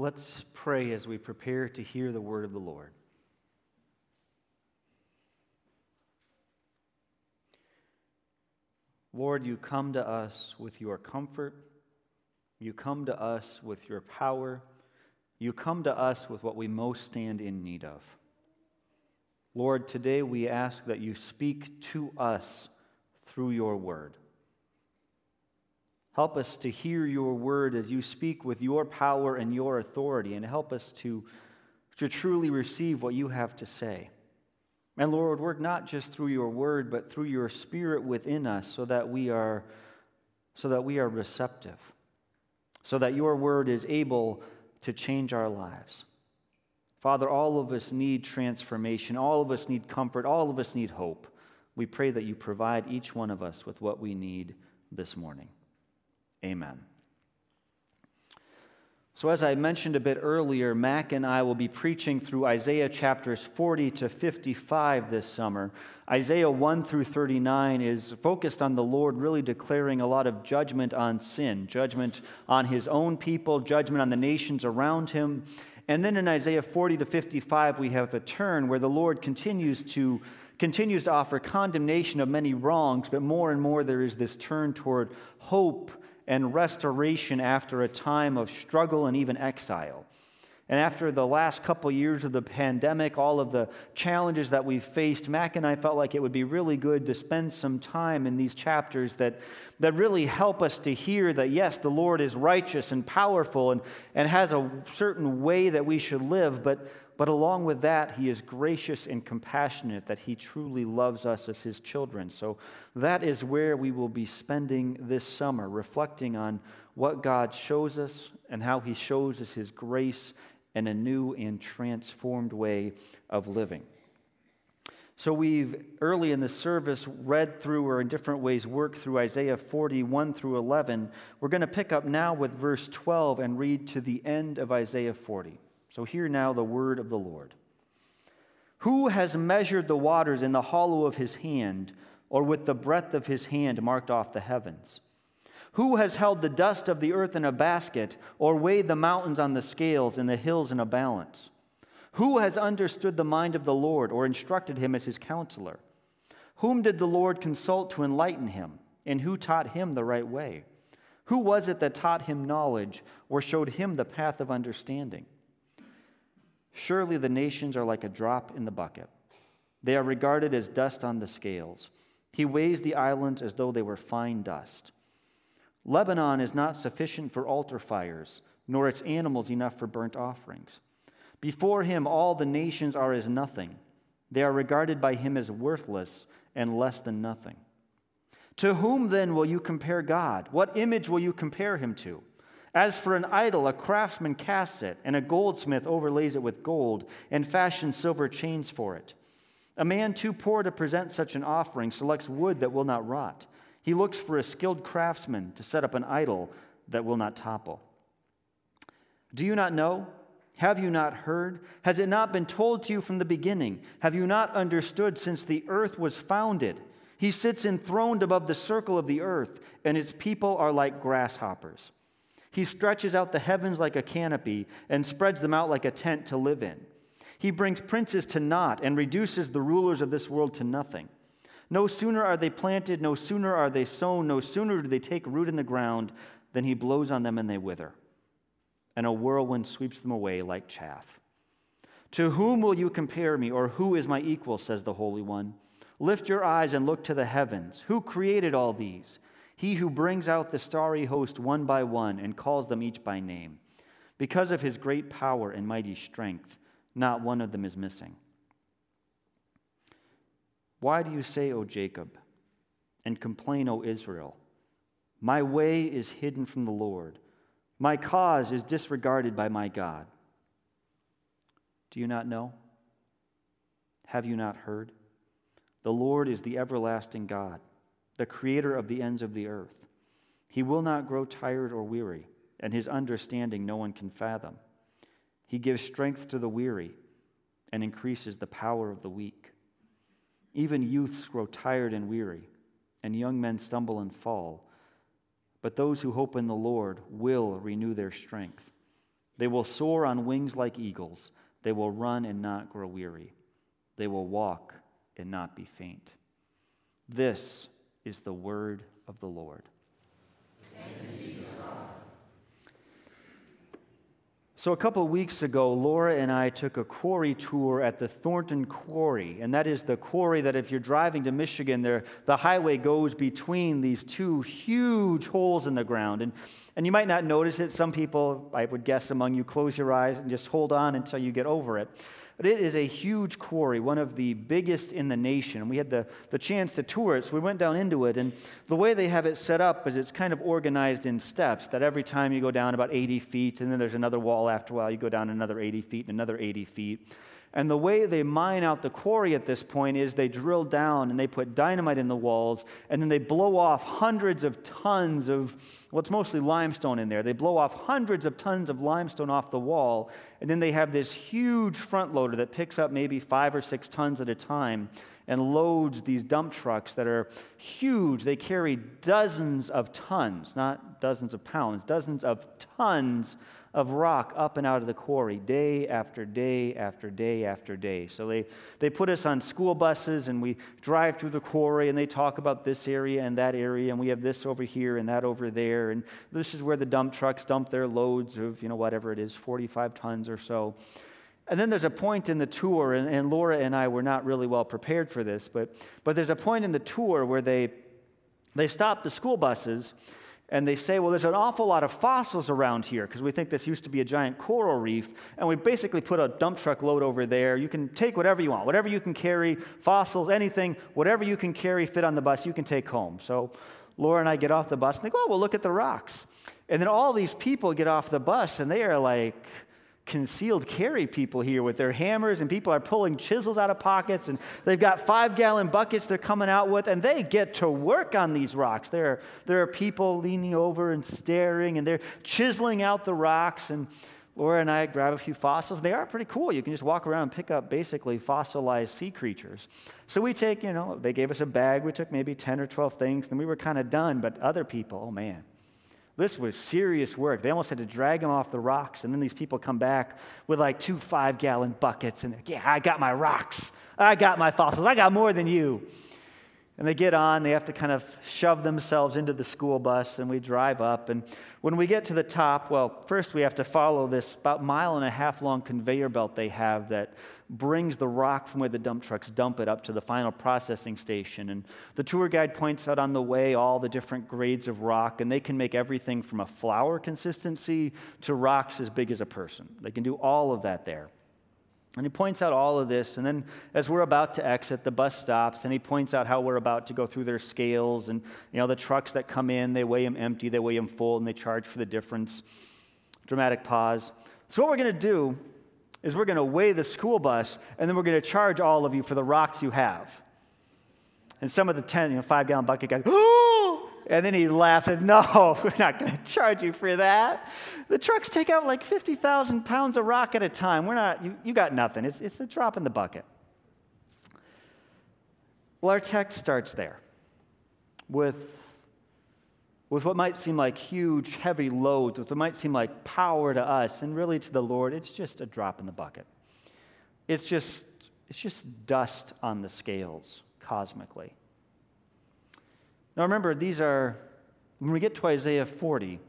Let's pray as we prepare to hear the word of the Lord. Lord, you come to us with your comfort. You come to us with your power. You come to us with what we most stand in need of. Lord, today we ask that you speak to us through your word. Help us to hear your word as you speak with your power and your authority, and help us to, to truly receive what you have to say. And Lord, work not just through your word, but through your spirit within us so that we are, so that we are receptive, so that your word is able to change our lives. Father, all of us need transformation. All of us need comfort. All of us need hope. We pray that you provide each one of us with what we need this morning. Amen. So, as I mentioned a bit earlier, Mac and I will be preaching through Isaiah chapters 40 to 55 this summer. Isaiah 1 through 39 is focused on the Lord really declaring a lot of judgment on sin, judgment on his own people, judgment on the nations around him. And then in Isaiah 40 to 55, we have a turn where the Lord continues to continues to offer condemnation of many wrongs, but more and more there is this turn toward hope and restoration after a time of struggle and even exile. And after the last couple years of the pandemic, all of the challenges that we've faced, Mac and I felt like it would be really good to spend some time in these chapters that, that really help us to hear that, yes, the Lord is righteous and powerful and, and has a certain way that we should live, but, but along with that, He is gracious and compassionate, that He truly loves us as His children. So that is where we will be spending this summer, reflecting on what God shows us and how He shows us His grace and a new and transformed way of living. So, we've early in the service read through, or in different ways worked through Isaiah 41 through 11. We're going to pick up now with verse 12 and read to the end of Isaiah 40. So, hear now the word of the Lord. Who has measured the waters in the hollow of his hand, or with the breadth of his hand marked off the heavens? Who has held the dust of the earth in a basket, or weighed the mountains on the scales and the hills in a balance? Who has understood the mind of the Lord, or instructed him as his counselor? Whom did the Lord consult to enlighten him, and who taught him the right way? Who was it that taught him knowledge, or showed him the path of understanding? Surely the nations are like a drop in the bucket. They are regarded as dust on the scales. He weighs the islands as though they were fine dust. Lebanon is not sufficient for altar fires, nor its animals enough for burnt offerings. Before him, all the nations are as nothing. They are regarded by him as worthless and less than nothing. To whom then will you compare God? What image will you compare him to? As for an idol, a craftsman casts it, and a goldsmith overlays it with gold, and fashions silver chains for it. A man too poor to present such an offering selects wood that will not rot he looks for a skilled craftsman to set up an idol that will not topple. Do you not know? Have you not heard? Has it not been told to you from the beginning? Have you not understood since the earth was founded? He sits enthroned above the circle of the earth, and its people are like grasshoppers. He stretches out the heavens like a canopy and spreads them out like a tent to live in. He brings princes to naught and reduces the rulers of this world to nothing. No sooner are they planted, no sooner are they sown, no sooner do they take root in the ground than he blows on them and they wither. And a whirlwind sweeps them away like chaff. To whom will you compare me, or who is my equal, says the Holy One? Lift your eyes and look to the heavens. Who created all these? He who brings out the starry host one by one and calls them each by name. Because of his great power and mighty strength, not one of them is missing. Why do you say, O Jacob, and complain, O Israel? My way is hidden from the Lord, my cause is disregarded by my God. Do you not know? Have you not heard? The Lord is the everlasting God, the creator of the ends of the earth. He will not grow tired or weary, and his understanding no one can fathom. He gives strength to the weary and increases the power of the weak. Even youths grow tired and weary, and young men stumble and fall. But those who hope in the Lord will renew their strength. They will soar on wings like eagles. They will run and not grow weary. They will walk and not be faint. This is the word of the Lord. So, a couple weeks ago, Laura and I took a quarry tour at the Thornton Quarry. And that is the quarry that, if you're driving to Michigan, there, the highway goes between these two huge holes in the ground. And, and you might not notice it. Some people, I would guess among you, close your eyes and just hold on until you get over it. But it is a huge quarry, one of the biggest in the nation. We had the, the chance to tour it, so we went down into it. And the way they have it set up is it's kind of organized in steps, that every time you go down about 80 feet, and then there's another wall after a while, you go down another 80 feet and another 80 feet. And the way they mine out the quarry at this point is they drill down and they put dynamite in the walls, and then they blow off hundreds of tons of, well, it's mostly limestone in there. They blow off hundreds of tons of limestone off the wall, and then they have this huge front loader that picks up maybe five or six tons at a time and loads these dump trucks that are huge. They carry dozens of tons, not dozens of pounds, dozens of tons of rock up and out of the quarry day after day after day after day. So they, they put us on school buses and we drive through the quarry and they talk about this area and that area and we have this over here and that over there. And this is where the dump trucks dump their loads of, you know, whatever it is, 45 tons or so. And then there's a point in the tour, and, and Laura and I were not really well prepared for this, but, but there's a point in the tour where they, they stop the school buses and they say, well, there's an awful lot of fossils around here because we think this used to be a giant coral reef, and we basically put a dump truck load over there. You can take whatever you want, whatever you can carry, fossils, anything, whatever you can carry, fit on the bus, you can take home. So Laura and I get off the bus and go, oh, well, look at the rocks. And then all these people get off the bus and they are like, concealed carry people here with their hammers, and people are pulling chisels out of pockets, and they've got five gallon buckets they're coming out with, and they get to work on these rocks. There are, there are people leaning over and staring, and they're chiseling out the rocks. And Laura and I grab a few fossils. They are pretty cool. You can just walk around and pick up basically fossilized sea creatures. So we take, you know, they gave us a bag. We took maybe 10 or 12 things, and we were kind of done. But other people, oh man, this was serious work. They almost had to drag him off the rocks. And then these people come back with like two five gallon buckets and they're, yeah, I got my rocks. I got my fossils. I got more than you. And they get on, they have to kind of shove themselves into the school bus, and we drive up. And when we get to the top, well, first we have to follow this about mile and a half long conveyor belt they have that brings the rock from where the dump trucks dump it up to the final processing station. And the tour guide points out on the way all the different grades of rock, and they can make everything from a flour consistency to rocks as big as a person. They can do all of that there. And he points out all of this. And then, as we're about to exit, the bus stops, and he points out how we're about to go through their scales. And, you know, the trucks that come in, they weigh them empty, they weigh them full, and they charge for the difference. Dramatic pause. So, what we're going to do is we're going to weigh the school bus, and then we're going to charge all of you for the rocks you have. And some of the 10, you know, five gallon bucket guys, And then he laughed and, said, no, we're not going to charge you for that. The trucks take out like 50,000 pounds of rock at a time. We're not, you, you got nothing. It's, it's a drop in the bucket. Well, our text starts there with, with what might seem like huge, heavy loads, with what might seem like power to us, and really to the Lord, it's just a drop in the bucket. It's just, it's just dust on the scales cosmically. Now remember, these are, when we get to Isaiah 40,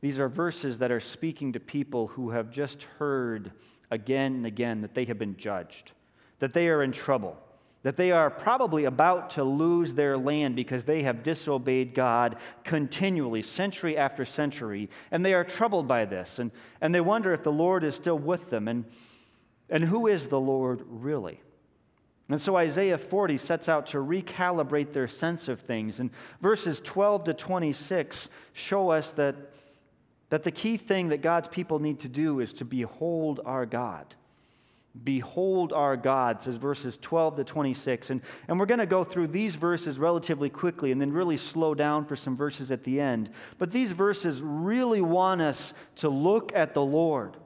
these are verses that are speaking to people who have just heard again and again that they have been judged, that they are in trouble, that they are probably about to lose their land because they have disobeyed God continually, century after century, and they are troubled by this, and, and they wonder if the Lord is still with them, and, and who is the Lord really? And so Isaiah 40 sets out to recalibrate their sense of things. And verses 12 to 26 show us that, that the key thing that God's people need to do is to behold our God. Behold our God, says verses 12 to 26. And, and we're going to go through these verses relatively quickly and then really slow down for some verses at the end. But these verses really want us to look at the Lord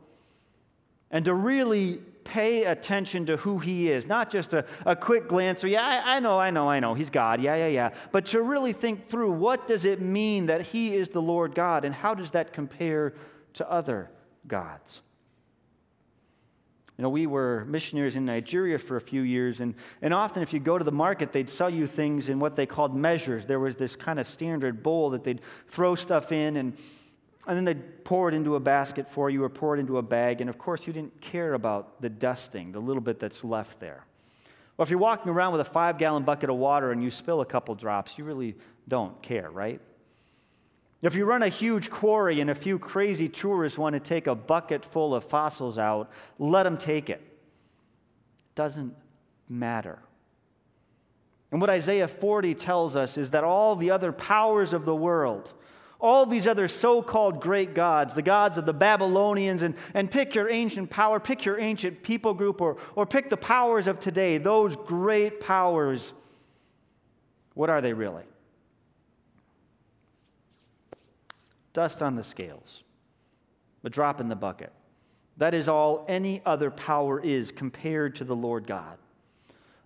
and to really pay attention to who he is, not just a, a quick glance or, yeah, I, I know, I know, I know, he's God, yeah, yeah, yeah, but to really think through what does it mean that he is the Lord God and how does that compare to other gods. You know, we were missionaries in Nigeria for a few years, and, and often if you go to the market, they'd sell you things in what they called measures. There was this kind of standard bowl that they'd throw stuff in, and, and then they'd pour it into a basket for you or pour it into a bag. And of course, you didn't care about the dusting, the little bit that's left there. Well, if you're walking around with a five gallon bucket of water and you spill a couple drops, you really don't care, right? If you run a huge quarry and a few crazy tourists want to take a bucket full of fossils out, let them take it. It doesn't matter. And what Isaiah 40 tells us is that all the other powers of the world, all these other so called great gods, the gods of the Babylonians, and, and pick your ancient power, pick your ancient people group, or, or pick the powers of today, those great powers, what are they really? dust on the scales, a drop in the bucket. That is all any other power is compared to the Lord God.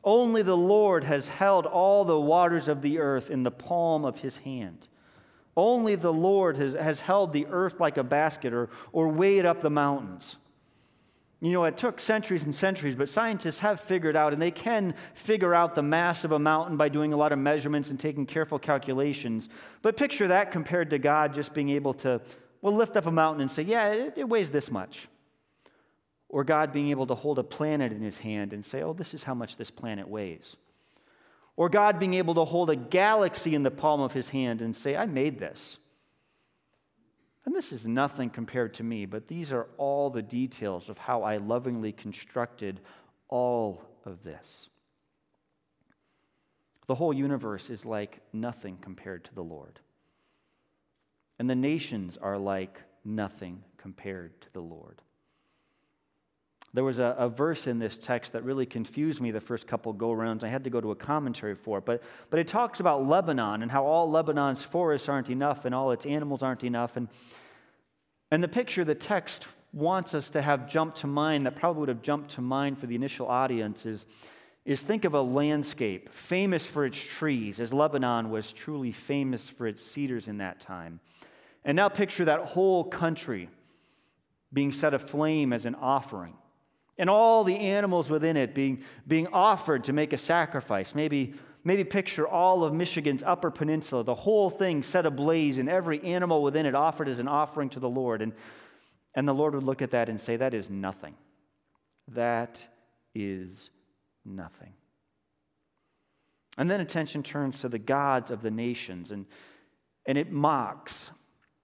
Only the Lord has held all the waters of the earth in the palm of his hand. Only the Lord has, has held the earth like a basket or, or weighed up the mountains. You know, it took centuries and centuries, but scientists have figured out, and they can figure out the mass of a mountain by doing a lot of measurements and taking careful calculations. But picture that compared to God just being able to, well, lift up a mountain and say, yeah, it, it weighs this much. Or God being able to hold a planet in his hand and say, oh, this is how much this planet weighs. Or God being able to hold a galaxy in the palm of his hand and say, I made this. And this is nothing compared to me, but these are all the details of how I lovingly constructed all of this. The whole universe is like nothing compared to the Lord. And the nations are like nothing compared to the Lord. There was a, a, verse in this text that really confused me the first couple go rounds. I had to go to a commentary for it. But, but it talks about Lebanon and how all Lebanon's forests aren't enough and all its animals aren't enough. And, and the picture the text wants us to have jump to mind, that probably would have jumped to mind for the initial audience, is, is think of a landscape famous for its trees, as Lebanon was truly famous for its cedars in that time. And now picture that whole country being set aflame as an offering and all the animals within it being, being offered to make a sacrifice. Maybe, maybe picture all of Michigan's Upper Peninsula, the whole thing set ablaze, and every animal within it offered as an offering to the Lord. And, and the Lord would look at that and say, That is nothing. That is nothing. And then attention turns to the gods of the nations, and, and it mocks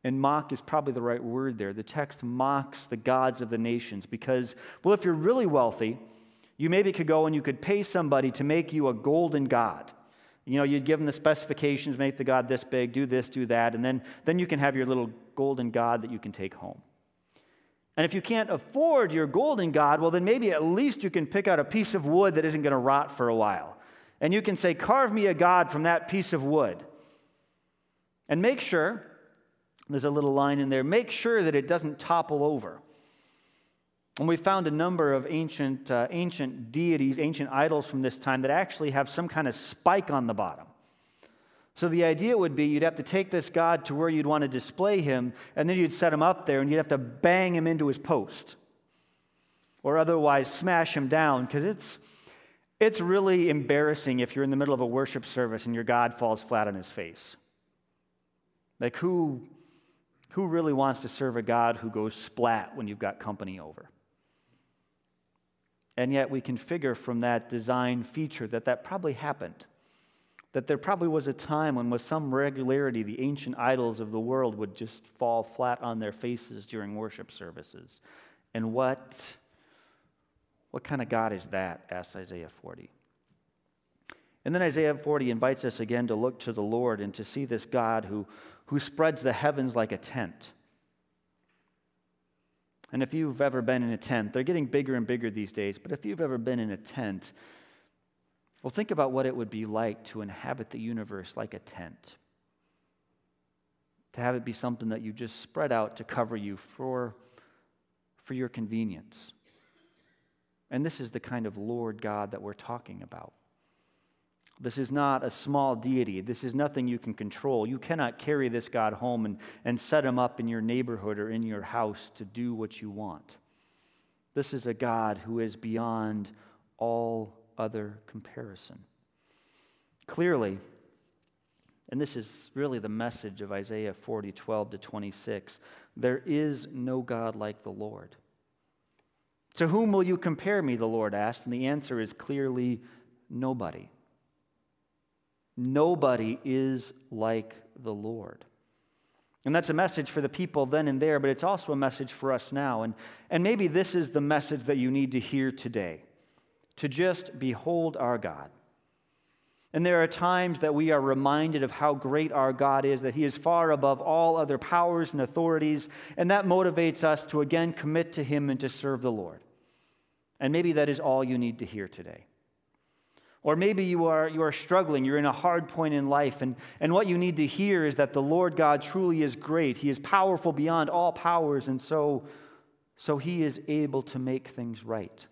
and mock is probably the right word there. The text mocks the gods of the nations because, well, if you're really wealthy, you maybe could go and you could pay somebody to make you a golden god. You know, you'd give them the specifications, make the god this big, do this, do that, and then, then you can have your little golden god that you can take home. And if you can't afford your golden god, well, then maybe at least you can pick out a piece of wood that isn't going to rot for a while. And you can say, Carve me a god from that piece of wood. And make sure there's a little line in there. Make sure that it doesn't topple over. And we found a number of ancient, uh, ancient deities, ancient idols from this time that actually have some kind of spike on the bottom. So the idea would be you'd have to take this God to where you'd want to display him, and then you'd set him up there and you'd have to bang him into his post. Or otherwise smash him down, because it's, it's really embarrassing if you're in the middle of a worship service and your God falls flat on his face. Like, who who really wants to serve a God who goes splat when you've got company over? And yet, we can figure from that design feature that that probably happened. That there probably was a time when, with some regularity, the ancient idols of the world would just fall flat on their faces during worship services. And what, what kind of God is that? asks Isaiah 40. And then Isaiah 40 invites us again to look to the Lord and to see this God who, who spreads the heavens like a tent. And if you've ever been in a tent, they're getting bigger and bigger these days, but if you've ever been in a tent, well, think about what it would be like to inhabit the universe like a tent. To have it be something that you just spread out to cover you for, for your convenience. And this is the kind of Lord God that we're talking about. This is not a small deity. This is nothing you can control. You cannot carry this God home and, and set him up in your neighborhood or in your house to do what you want. This is a God who is beyond all other comparison. Clearly, and this is really the message of Isaiah 40, 12 to 26, there is no God like the Lord. To whom will you compare me? The Lord asked. And the answer is clearly nobody. Nobody is like the Lord. And that's a message for the people then and there, but it's also a message for us now. And, and maybe this is the message that you need to hear today to just behold our God. And there are times that we are reminded of how great our God is, that He is far above all other powers and authorities, and that motivates us to again commit to Him and to serve the Lord. And maybe that is all you need to hear today. Or maybe you are, you are struggling, you're in a hard point in life, and, and what you need to hear is that the Lord God truly is great. He is powerful beyond all powers, and so, so He is able to make things right.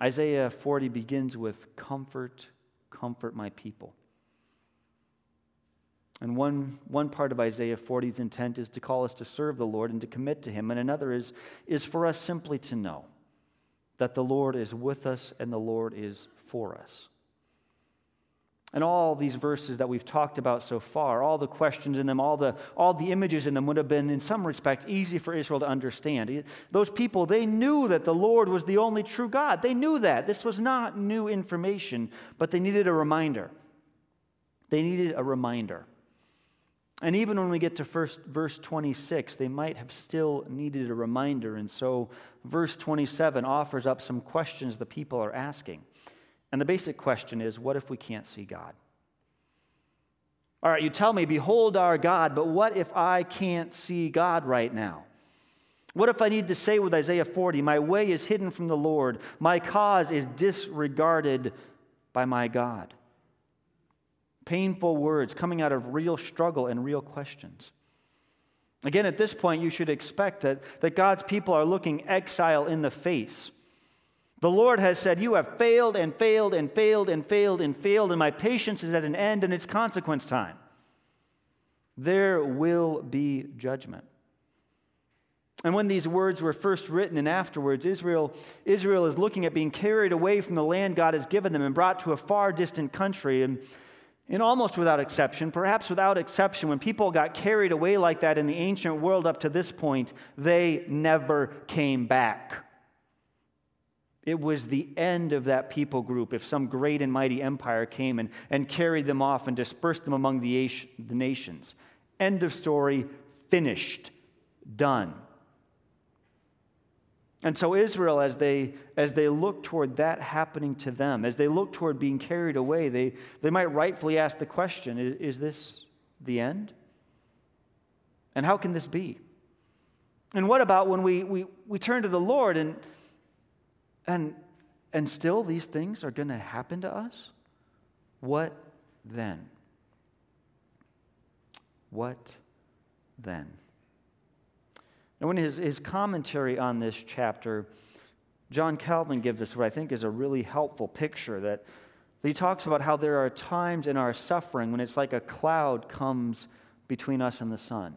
Isaiah 40 begins with Comfort, comfort my people. And one, one part of Isaiah 40's intent is to call us to serve the Lord and to commit to Him, and another is, is for us simply to know that the Lord is with us and the Lord is for us. And all these verses that we've talked about so far, all the questions in them, all the, all the images in them would have been, in some respect, easy for Israel to understand. Those people, they knew that the Lord was the only true God. They knew that. This was not new information, but they needed a reminder. They needed a reminder. And even when we get to first, verse 26, they might have still needed a reminder. And so, verse 27 offers up some questions the people are asking. And the basic question is what if we can't see God? All right, you tell me, behold our God, but what if I can't see God right now? What if I need to say with Isaiah 40, my way is hidden from the Lord, my cause is disregarded by my God? Painful words coming out of real struggle and real questions. Again, at this point, you should expect that, that God's people are looking exile in the face. The Lord has said, You have failed and failed and failed and failed and failed, and my patience is at an end and it's consequence time. There will be judgment. And when these words were first written and afterwards, Israel, Israel is looking at being carried away from the land God has given them and brought to a far distant country. And, and almost without exception, perhaps without exception, when people got carried away like that in the ancient world up to this point, they never came back. It was the end of that people group if some great and mighty empire came and, and carried them off and dispersed them among the, the nations. End of story, finished, done. And so Israel, as they, as they look toward that happening to them, as they look toward being carried away, they, they might rightfully ask the question is, is this the end? And how can this be? And what about when we, we, we turn to the Lord and and, and still, these things are going to happen to us? What then? What then? And when his, his commentary on this chapter, John Calvin gives us what I think is a really helpful picture that he talks about how there are times in our suffering when it's like a cloud comes between us and the sun.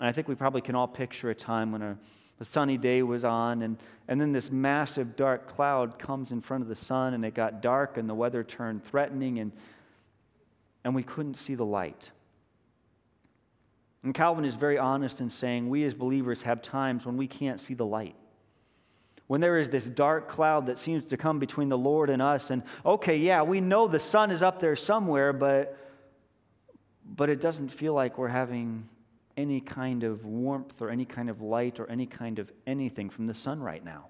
And I think we probably can all picture a time when a the sunny day was on, and, and then this massive dark cloud comes in front of the sun, and it got dark, and the weather turned threatening, and, and we couldn't see the light. And Calvin is very honest in saying we as believers have times when we can't see the light. When there is this dark cloud that seems to come between the Lord and us, and okay, yeah, we know the sun is up there somewhere, but, but it doesn't feel like we're having any kind of warmth or any kind of light or any kind of anything from the sun right now.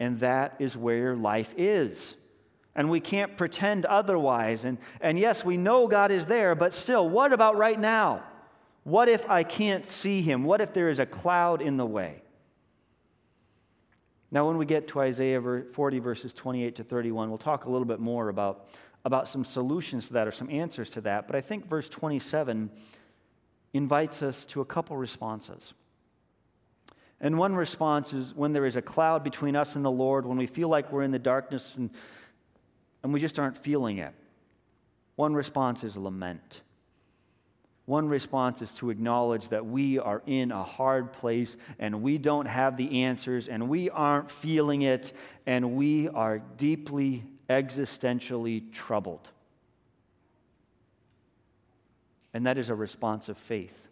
And that is where life is. And we can't pretend otherwise. And, and yes, we know God is there, but still, what about right now? What if I can't see him? What if there is a cloud in the way? Now, when we get to Isaiah 40, verses 28 to 31, we'll talk a little bit more about, about some solutions to that or some answers to that. But I think verse 27 invites us to a couple responses. And one response is when there is a cloud between us and the Lord, when we feel like we're in the darkness and and we just aren't feeling it. One response is lament. One response is to acknowledge that we are in a hard place and we don't have the answers and we aren't feeling it and we are deeply existentially troubled. And that is a response of faith.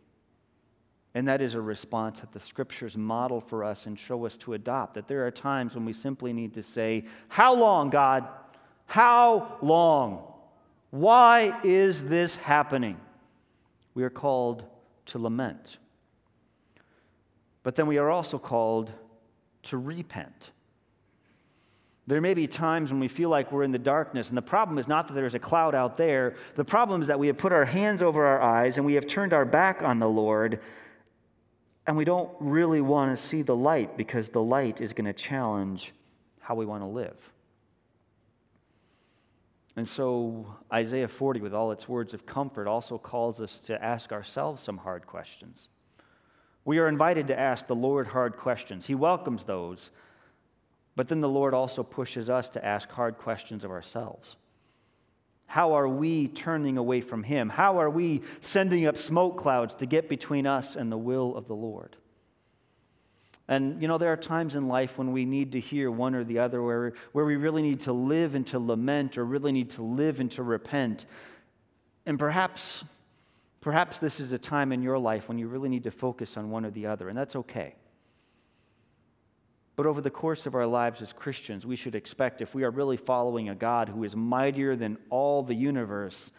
And that is a response that the scriptures model for us and show us to adopt. That there are times when we simply need to say, How long, God? How long? Why is this happening? we are called to lament. But then we are also called to repent. There may be times when we feel like we're in the darkness, and the problem is not that there's a cloud out there. The problem is that we have put our hands over our eyes and we have turned our back on the Lord, and we don't really want to see the light because the light is going to challenge how we want to live. And so Isaiah 40, with all its words of comfort, also calls us to ask ourselves some hard questions. We are invited to ask the Lord hard questions. He welcomes those, but then the Lord also pushes us to ask hard questions of ourselves. How are we turning away from Him? How are we sending up smoke clouds to get between us and the will of the Lord? And, you know, there are times in life when we need to hear one or the other, where, where we really need to live and to lament or really need to live and to repent. And perhaps, perhaps this is a time in your life when you really need to focus on one or the other, and that's okay. But over the course of our lives as Christians, we should expect if we are really following a God who is mightier than all the universe,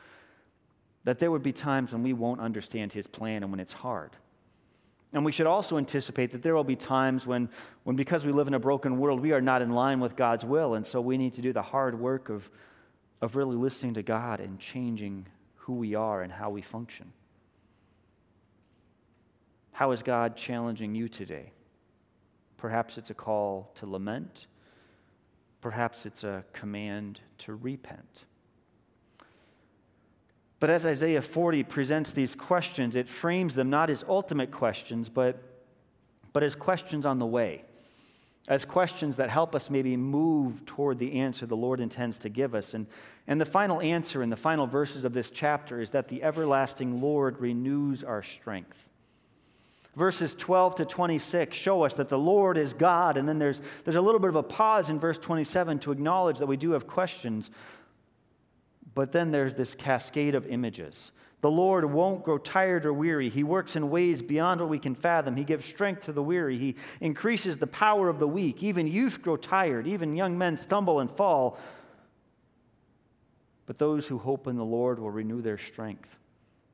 that there would be times when we won't understand his plan and when it's hard. And we should also anticipate that there will be times when, when, because we live in a broken world, we are not in line with God's will. And so we need to do the hard work of, of really listening to God and changing who we are and how we function. How is God challenging you today? Perhaps it's a call to lament. Perhaps it's a command to repent. But as Isaiah 40 presents these questions, it frames them not as ultimate questions, but, but as questions on the way, as questions that help us maybe move toward the answer the Lord intends to give us. And, and the final answer in the final verses of this chapter is that the everlasting Lord renews our strength. Verses 12 to 26 show us that the Lord is God, and then there's, there's a little bit of a pause in verse 27 to acknowledge that we do have questions. But then there's this cascade of images. The Lord won't grow tired or weary. He works in ways beyond what we can fathom. He gives strength to the weary. He increases the power of the weak. Even youth grow tired. Even young men stumble and fall. But those who hope in the Lord will renew their strength.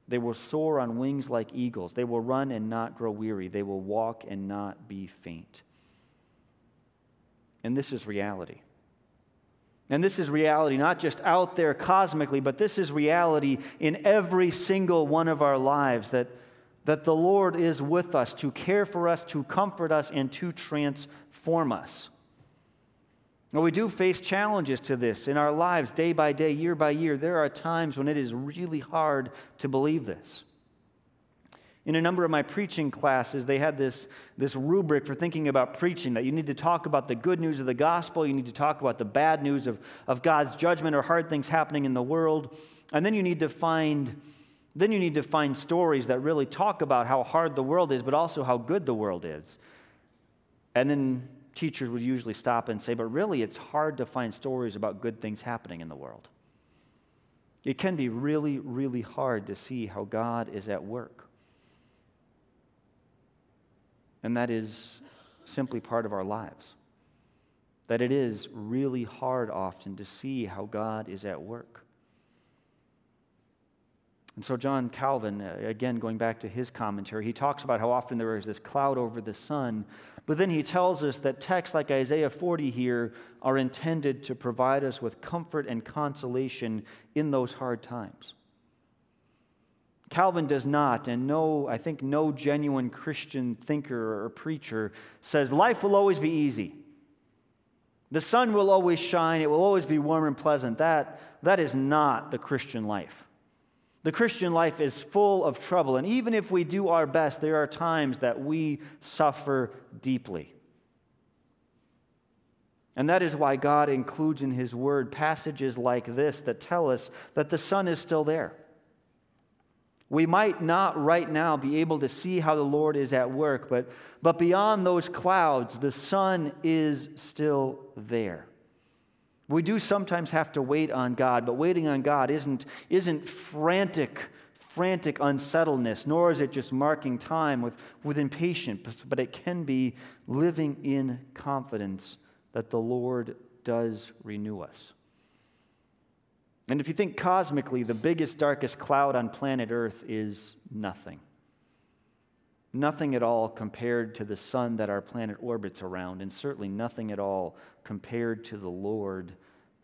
They will soar on wings like eagles. They will run and not grow weary. They will walk and not be faint. And this is reality. And this is reality, not just out there cosmically, but this is reality in every single one of our lives that, that the Lord is with us to care for us, to comfort us, and to transform us. Now, we do face challenges to this in our lives day by day, year by year. There are times when it is really hard to believe this. In a number of my preaching classes, they had this, this rubric for thinking about preaching that you need to talk about the good news of the gospel, you need to talk about the bad news of, of God's judgment or hard things happening in the world, and then you need to find then you need to find stories that really talk about how hard the world is, but also how good the world is. And then teachers would usually stop and say, but really, it's hard to find stories about good things happening in the world. It can be really, really hard to see how God is at work. And that is simply part of our lives. That it is really hard often to see how God is at work. And so, John Calvin, uh, again, going back to his commentary, he talks about how often there is this cloud over the sun. But then he tells us that texts like Isaiah 40 here are intended to provide us with comfort and consolation in those hard times. Calvin does not, and no, I think no genuine Christian thinker or preacher says life will always be easy. The sun will always shine, it will always be warm and pleasant. That, that is not the Christian life. The Christian life is full of trouble, and even if we do our best, there are times that we suffer deeply. And that is why God includes in His Word passages like this that tell us that the sun is still there. We might not right now be able to see how the Lord is at work, but, but beyond those clouds, the sun is still there. We do sometimes have to wait on God, but waiting on God isn't, isn't frantic, frantic unsettledness, nor is it just marking time with, with impatience, but it can be living in confidence that the Lord does renew us. And if you think cosmically, the biggest, darkest cloud on planet Earth is nothing. Nothing at all compared to the sun that our planet orbits around, and certainly nothing at all compared to the Lord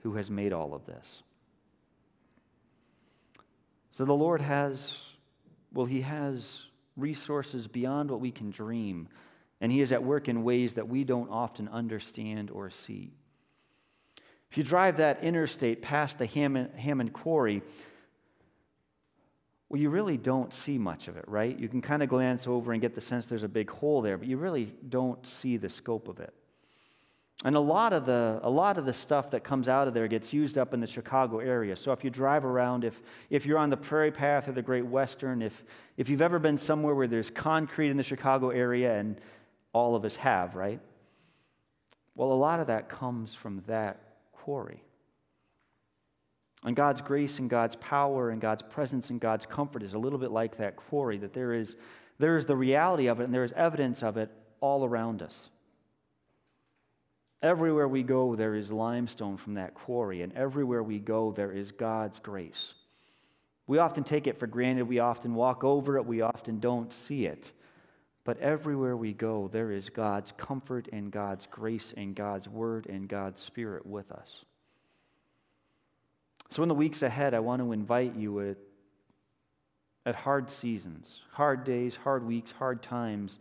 who has made all of this. So the Lord has, well, He has resources beyond what we can dream, and He is at work in ways that we don't often understand or see. If you drive that interstate past the Hammond, Hammond Quarry, well, you really don't see much of it, right? You can kind of glance over and get the sense there's a big hole there, but you really don't see the scope of it. And a lot of the, a lot of the stuff that comes out of there gets used up in the Chicago area. So if you drive around, if, if you're on the Prairie Path or the Great Western, if, if you've ever been somewhere where there's concrete in the Chicago area, and all of us have, right? Well, a lot of that comes from that quarry. And God's grace and God's power and God's presence and God's comfort is a little bit like that quarry, that there is, there is the reality of it and there is evidence of it all around us. Everywhere we go, there is limestone from that quarry, and everywhere we go, there is God's grace. We often take it for granted. We often walk over it. We often don't see it. But everywhere we go, there is God's comfort and God's grace and God's word and God's spirit with us. So, in the weeks ahead, I want to invite you at, at hard seasons, hard days, hard weeks, hard times,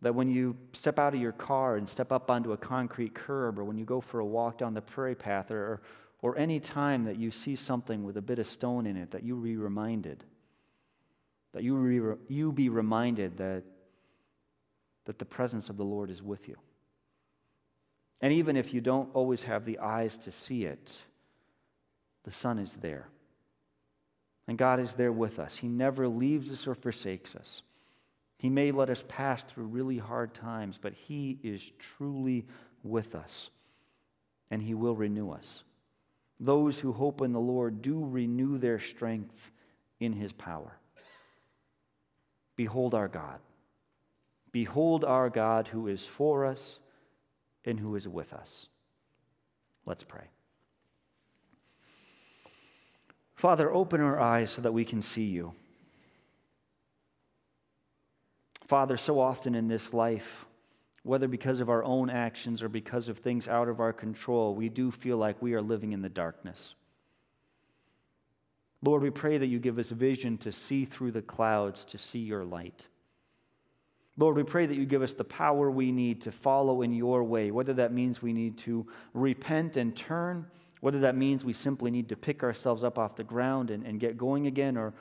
that when you step out of your car and step up onto a concrete curb, or when you go for a walk down the prairie path, or, or any time that you see something with a bit of stone in it, that you be reminded that you, re- you be reminded that, that the presence of the Lord is with you. And even if you don't always have the eyes to see it, the Sun is there. And God is there with us. He never leaves us or forsakes us. He may let us pass through really hard times, but He is truly with us, and He will renew us. Those who hope in the Lord do renew their strength in His power. Behold our God. Behold our God who is for us and who is with us. Let's pray. Father, open our eyes so that we can see you. Father, so often in this life, whether because of our own actions or because of things out of our control, we do feel like we are living in the darkness. Lord, we pray that you give us vision to see through the clouds, to see your light. Lord, we pray that you give us the power we need to follow in your way, whether that means we need to repent and turn, whether that means we simply need to pick ourselves up off the ground and, and get going again, or,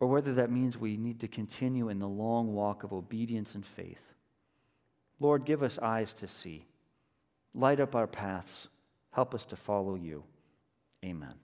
or whether that means we need to continue in the long walk of obedience and faith. Lord, give us eyes to see. Light up our paths. Help us to follow you. Amen.